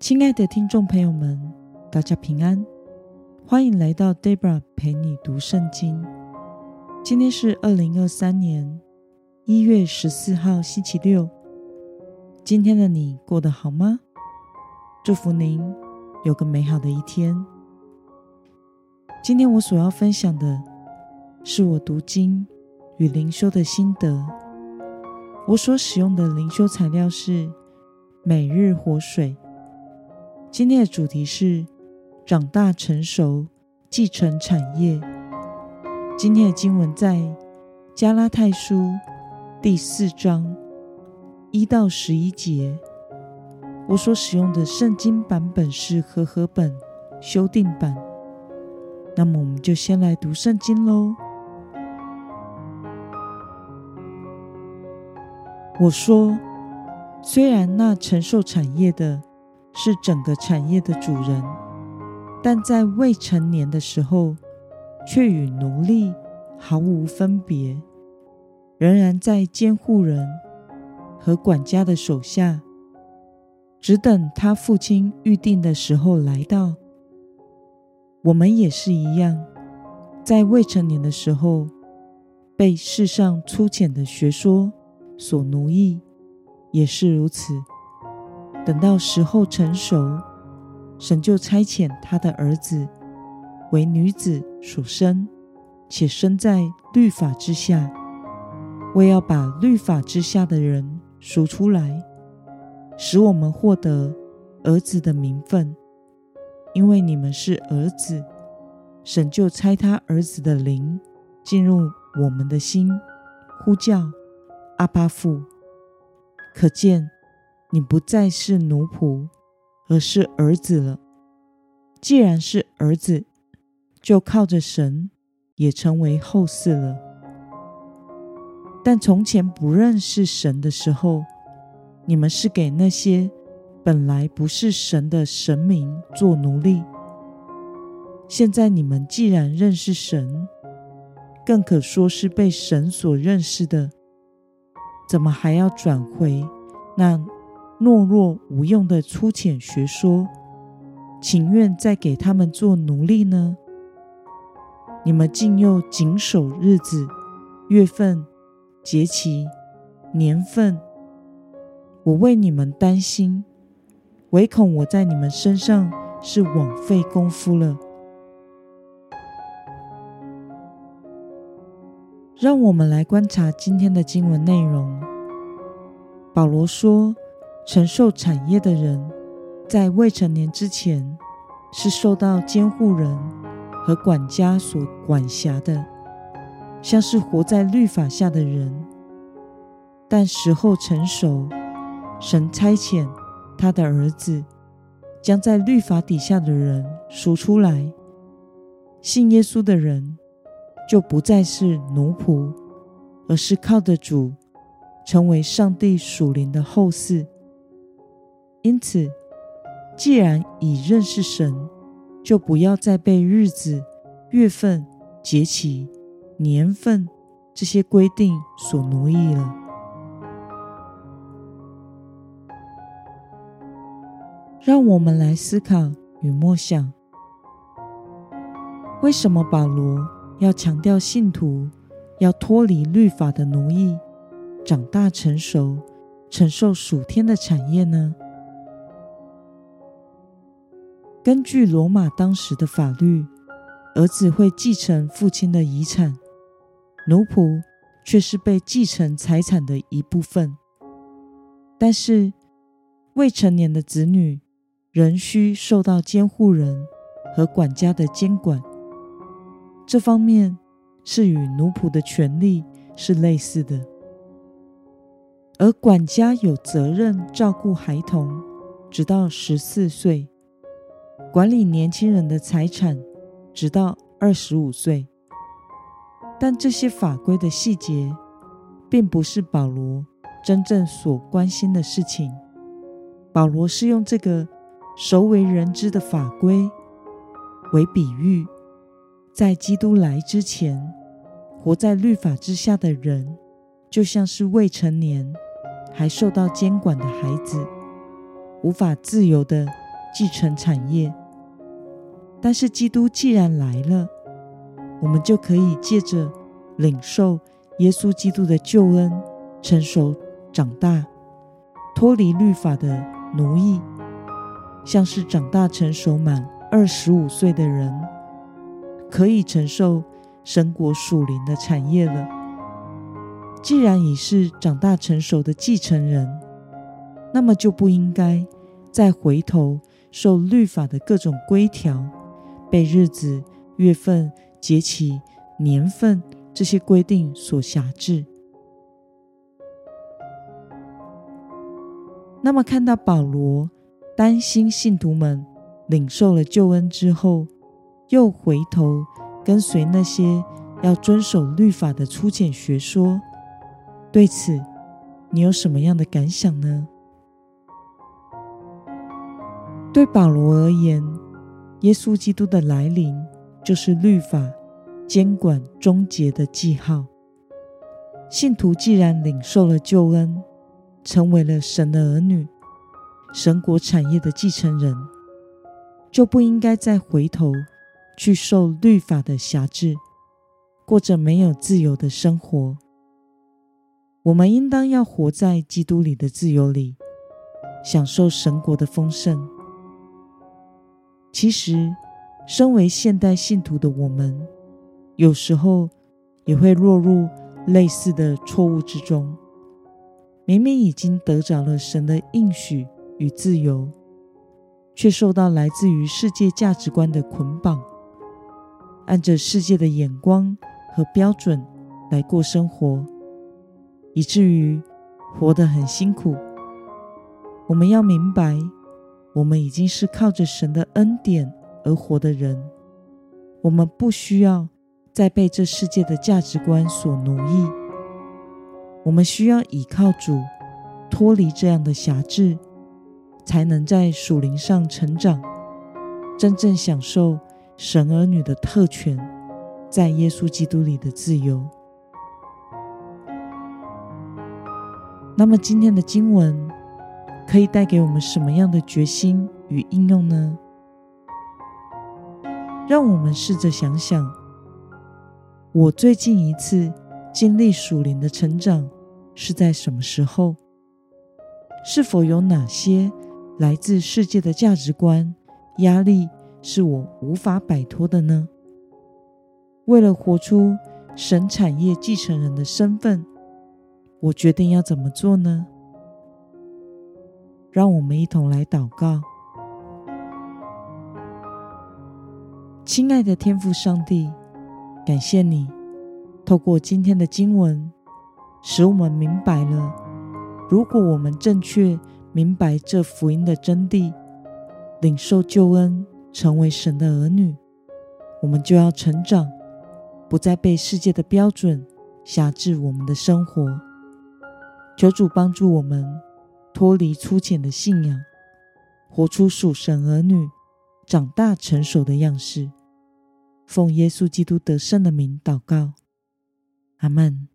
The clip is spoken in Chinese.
亲爱的听众朋友们，大家平安，欢迎来到 Debra 陪你读圣经。今天是二零二三年一月十四号，星期六。今天的你过得好吗？祝福您有个美好的一天。今天我所要分享的是我读经与灵修的心得。我所使用的灵修材料是每日活水。今天的主题是长大成熟，继承产业。今天的经文在加拉太书第四章一到十一节。我所使用的圣经版本是和合本修订版。那么，我们就先来读圣经喽。我说，虽然那承受产业的。是整个产业的主人，但在未成年的时候，却与奴隶毫无分别，仍然在监护人和管家的手下，只等他父亲预定的时候来到。我们也是一样，在未成年的时候，被世上粗浅的学说所奴役，也是如此。等到时候成熟，神就差遣他的儿子为女子所生，且生在律法之下，为要把律法之下的人赎出来，使我们获得儿子的名分。因为你们是儿子，神就差他儿子的灵进入我们的心，呼叫阿巴父。可见。你不再是奴仆，而是儿子了。既然是儿子，就靠着神，也成为后嗣了。但从前不认识神的时候，你们是给那些本来不是神的神明做奴隶。现在你们既然认识神，更可说是被神所认识的，怎么还要转回那？懦弱无用的粗浅学说，情愿再给他们做奴隶呢？你们竟又谨守日子、月份、节期、年份，我为你们担心，唯恐我在你们身上是枉费功夫了。让我们来观察今天的经文内容。保罗说。承受产业的人，在未成年之前，是受到监护人和管家所管辖的，像是活在律法下的人。但时候成熟，神差遣他的儿子，将在律法底下的人赎出来。信耶稣的人，就不再是奴仆，而是靠着主，成为上帝属灵的后嗣。因此，既然已认识神，就不要再被日子、月份、节期、年份这些规定所奴役了。让我们来思考与默想：为什么保罗要强调信徒要脱离律法的奴役，长大成熟，承受属天的产业呢？根据罗马当时的法律，儿子会继承父亲的遗产，奴仆却是被继承财产的一部分。但是，未成年的子女仍需受到监护人和管家的监管。这方面是与奴仆的权利是类似的，而管家有责任照顾孩童，直到十四岁。管理年轻人的财产，直到二十五岁。但这些法规的细节，并不是保罗真正所关心的事情。保罗是用这个熟为人知的法规为比喻，在基督来之前，活在律法之下的人，就像是未成年还受到监管的孩子，无法自由的。继承产业。但是，基督既然来了，我们就可以借着领受耶稣基督的救恩，成熟长大，脱离律法的奴役，像是长大成熟满二十五岁的人，可以承受神国属灵的产业了。既然已是长大成熟的继承人，那么就不应该再回头受律法的各种规条。被日子、月份、节气、年份这些规定所辖制。那么，看到保罗担心信徒们领受了救恩之后，又回头跟随那些要遵守律法的粗浅学说，对此你有什么样的感想呢？对保罗而言，耶稣基督的来临，就是律法监管终结的记号。信徒既然领受了救恩，成为了神的儿女，神国产业的继承人，就不应该再回头去受律法的辖制，过着没有自由的生活。我们应当要活在基督里的自由里，享受神国的丰盛。其实，身为现代信徒的我们，有时候也会落入类似的错误之中。明明已经得着了神的应许与自由，却受到来自于世界价值观的捆绑，按着世界的眼光和标准来过生活，以至于活得很辛苦。我们要明白。我们已经是靠着神的恩典而活的人，我们不需要再被这世界的价值观所奴役。我们需要倚靠主，脱离这样的辖制，才能在属灵上成长，真正享受神儿女的特权，在耶稣基督里的自由。那么，今天的经文。可以带给我们什么样的决心与应用呢？让我们试着想想，我最近一次经历属灵的成长是在什么时候？是否有哪些来自世界的价值观压力是我无法摆脱的呢？为了活出神产业继承人的身份，我决定要怎么做呢？让我们一同来祷告，亲爱的天父上帝，感谢你透过今天的经文，使我们明白了，如果我们正确明白这福音的真谛，领受救恩，成为神的儿女，我们就要成长，不再被世界的标准辖制我们的生活。求主帮助我们。脱离粗浅的信仰，活出属神儿女长大成熟的样式。奉耶稣基督得胜的名祷告，阿门。